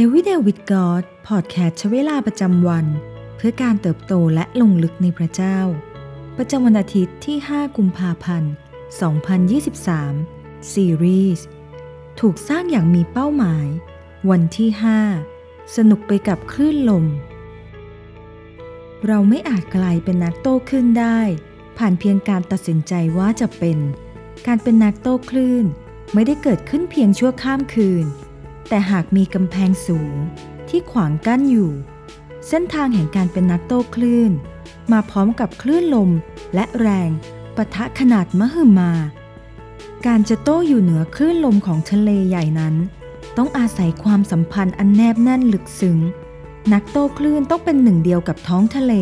Day with God พอดแคสต์ใช้เวลาประจำวัน เพื่อการเติบโตและลงลึกในพระเจ้า ประจำวันอาทิตย์ที่ 5 กุมภาพันธ์ 2023 ซีรีส์ถูกสร้างอย่างมีเป้าหมาย วันที่ 5 สนุกไปกับคลื่นลม เราไม่อาจกลายเป็นนักโต้คลื่นได้ ผ่านเพียงการตัดสินใจว่าจะเป็น การเป็นนักโต้คลื่น ไม่ได้เกิดขึ้นเพียงชั่วข้ามคืน แต่หากมีกำแพงสูงที่ขวางกั้นอยู่ เส้นทางแห่งการเป็นนักโต้คลื่น มาพร้อมกับคลื่นลมและแรงปะทะขนาดมหึมา การจะโต้อยู่เหนือคลื่นลมของทะเลใหญ่นั้น ต้องอาศัยความสัมพันธ์อันแนบแน่นลึกซึ้ง นักโต้คลื่นต้องเป็นหนึ่งเดียวกับท้องทะเล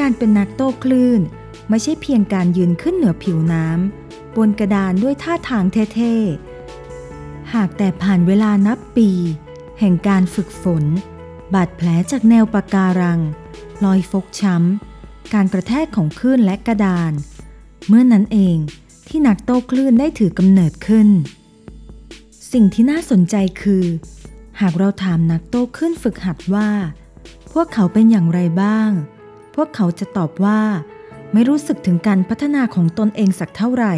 การเป็นนักโต้คลื่นไม่ใช่เพียงการยืนขึ้นเหนือผิวน้ำบนกระดานด้วยท่าทางเท่ๆ หากแต่ผ่านเวลานับปี แห่งการฝึกฝน บาดแผลจากแนวปะการัง รอยฟกช้ำ การกระแทกของคลื่นและกระดาน เมื่อนั้นเองที่นักโต้คลื่นได้ถือกำเนิดขึ้น สิ่งที่น่าสนใจคือ หากเราถามนักโต้คลื่นฝึกหัดว่า พวกเขาเป็นอย่างไรบ้าง พวกเขาจะตอบว่า ไม่รู้สึกถึงการพัฒนาของตนเองสักเท่าไหร่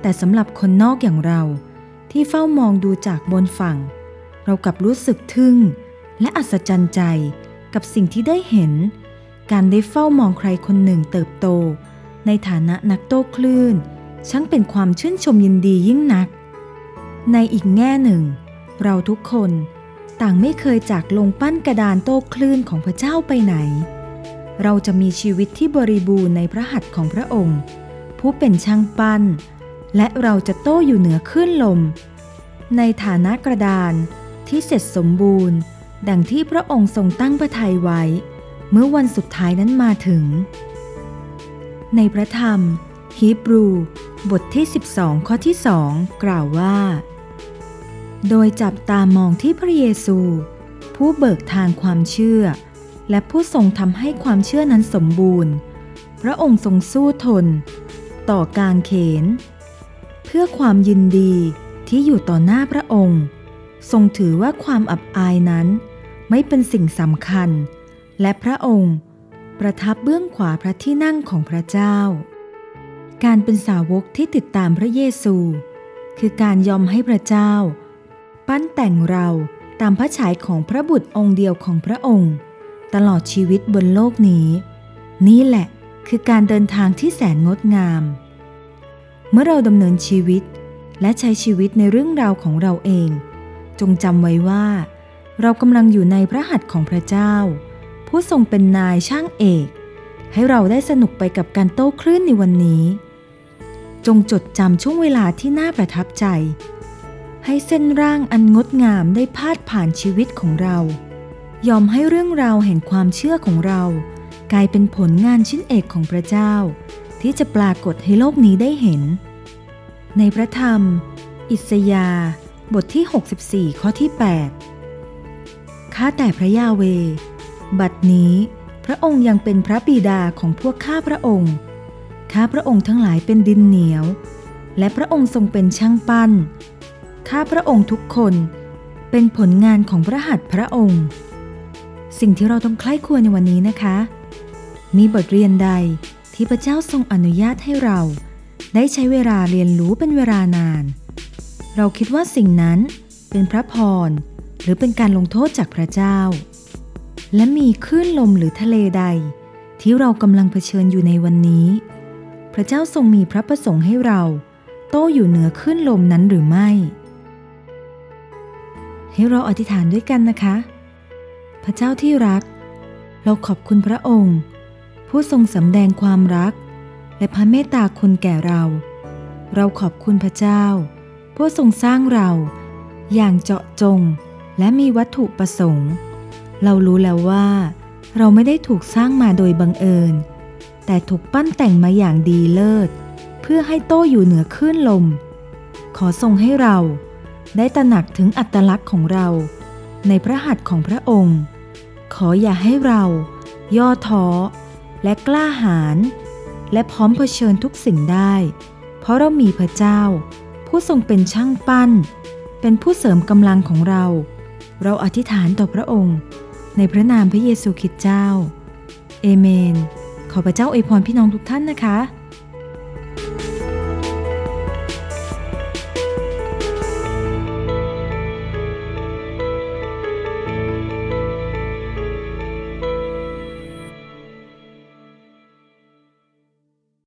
แต่สำหรับคนนอกอย่างเรา ที่เฝ้ามองดูจากบนฝั่ง เรากลับรู้สึกทึ่ง และอัศจรรย์ใจกับสิ่งที่ได้เห็น การได้เฝ้ามองใครคนหนึ่งเติบโต ในฐานะนักโต้คลื่น ช่างเป็นความชื่นชมยินดียิ่งนัก ในอีกแง่หนึ่ง เราทุกคนต่างไม่เคยจากลงปั้นกระดานโต้คลื่นของพระเจ้าไปไหน เราจะมีชีวิตที่บริบูรณ์ในพระหัตถ์ของพระองค์ ผู้เป็นช่างปั้น และเราจะโต้อยู่เหนือคลื่นลม ในฐานะกระดานที่เสร็จสมบูรณ์ ดังที่พระองค์ทรงตั้งพระทัยไว้ เมื่อวันสุดท้ายนั้นมาถึง ในพระธรรมฮีบรู บทที่ 12 ข้อที่2กล่าวว่า โดยจับตามองที่พระเยซู ผู้เบิกทางความเชื่อ และผู้ทรงทำให้ความเชื่อนั้นสมบูรณ์ พระองค์ทรงสู้ทน ต่อการเขน พื่อความยินดีที่อยู่ต่อหน้าพระองค์ ทรงถือว่าความอับอายนั้น ไม่เป็นสิ่งสำคัญ และพระองค์ประทับเบื้องขวาพระที่นั่งของพระเจ้า การเป็นสาวกที่ติดตามพระเยซู คือการยอมให้พระเจ้า ปั้นแต่งเราตามพระฉายของพระบุตรองค์เดียวของพระองค์ ตลอดชีวิตบนโลกนี้ นี่แหละคือการเดินทางที่แสนงดงาม เมื่อเราดำเนินชีวิต และใช้ชีวิตในเรื่องราวของเราเอง จงจำไว้ว่า เรากำลังอยู่ในพระหัตถ์ของพระเจ้า ผู้ทรงเป็นนายช่างเอก ให้เราได้สนุกไปกับการโต้คลื่นในวันนี้ จงจดจำช่วงเวลาที่น่าประทับใจ ให้เส้นร่างอันงดงามได้พาดผ่านชีวิตของเรา ยอมให้เรื่องราวแห่งความเชื่อของเรา กลายเป็นผลงานชิ้นเอกของพระเจ้า ที่จะปรากฏให้โลกนี้ได้เห็น ในพระธรรม อิสยาบทที่ 64 ข้อที่ 8 ข้าแต่พระยาเว บัดนี้พระองค์ยังเป็นพระบิดาของพวกข้าพระองค์ ข้าพระองค์ทั้งหลายเป็นดินเหนียว และพระองค์ทรงเป็นช่างปั้น ข้าพระองค์ทุกคนเป็นผลงานของพระหัตถ์พระองค์ สิ่งที่เราต้องใคร่ควรในวันนี้นะคะ มีบทเรียนใด ที่พระเจ้าทรงอนุญาตให้เรา ได้ใช้เวลาเรียนรู้เป็นเวลานาน เราคิดว่าสิ่งนั้นเป็นพระพร หรือเป็นการลงโทษจากพระเจ้า และมีคลื่นลมหรือทะเลใด ที่เรากำลังเผชิญอยู่ในวันนี้ พระเจ้าทรงมีพระประสงค์ให้เรา โต้อยู่เหนือคลื่นลมนั้นหรือไม่ ให้เราอธิษฐานด้วยกันนะคะ พระเจ้าที่รัก เราขอบคุณพระองค์ ผู้ทรงสำแดงความรัก และพระเมตตาคุณแก่เรา เราขอบคุณพระเจ้า ผู้ทรงสร้างเรา อย่างเจาะจงและมีวัตถุประสงค์ เรารู้แล้วว่า เราไม่ได้ถูกสร้างมาโดยบังเอิญ แต่ถูกปั้นแต่งมาอย่างดีเลิศ เพื่อให้โต้อยู่เหนือคลื่นลม ขอทรงให้เราได้ตระหนักถึงอัตลักษณ์ของเรา ในพระหัตถ์ของพระองค์ ขออย่าให้เรา ย่อท้อ และกล้าหาญและพร้อมเผชิญทุกสิ่งได้ เพราะเรามีพระเจ้า ผู้ทรงเป็นช่างปั้น เป็นผู้เสริมกำลังของเรา เราอธิษฐานต่อพระองค์ ในพระนามพระเยซูคริสต์เจ้า เอเมน ขอพระเจ้าอวยพรพี่น้องทุกท่านนะคะ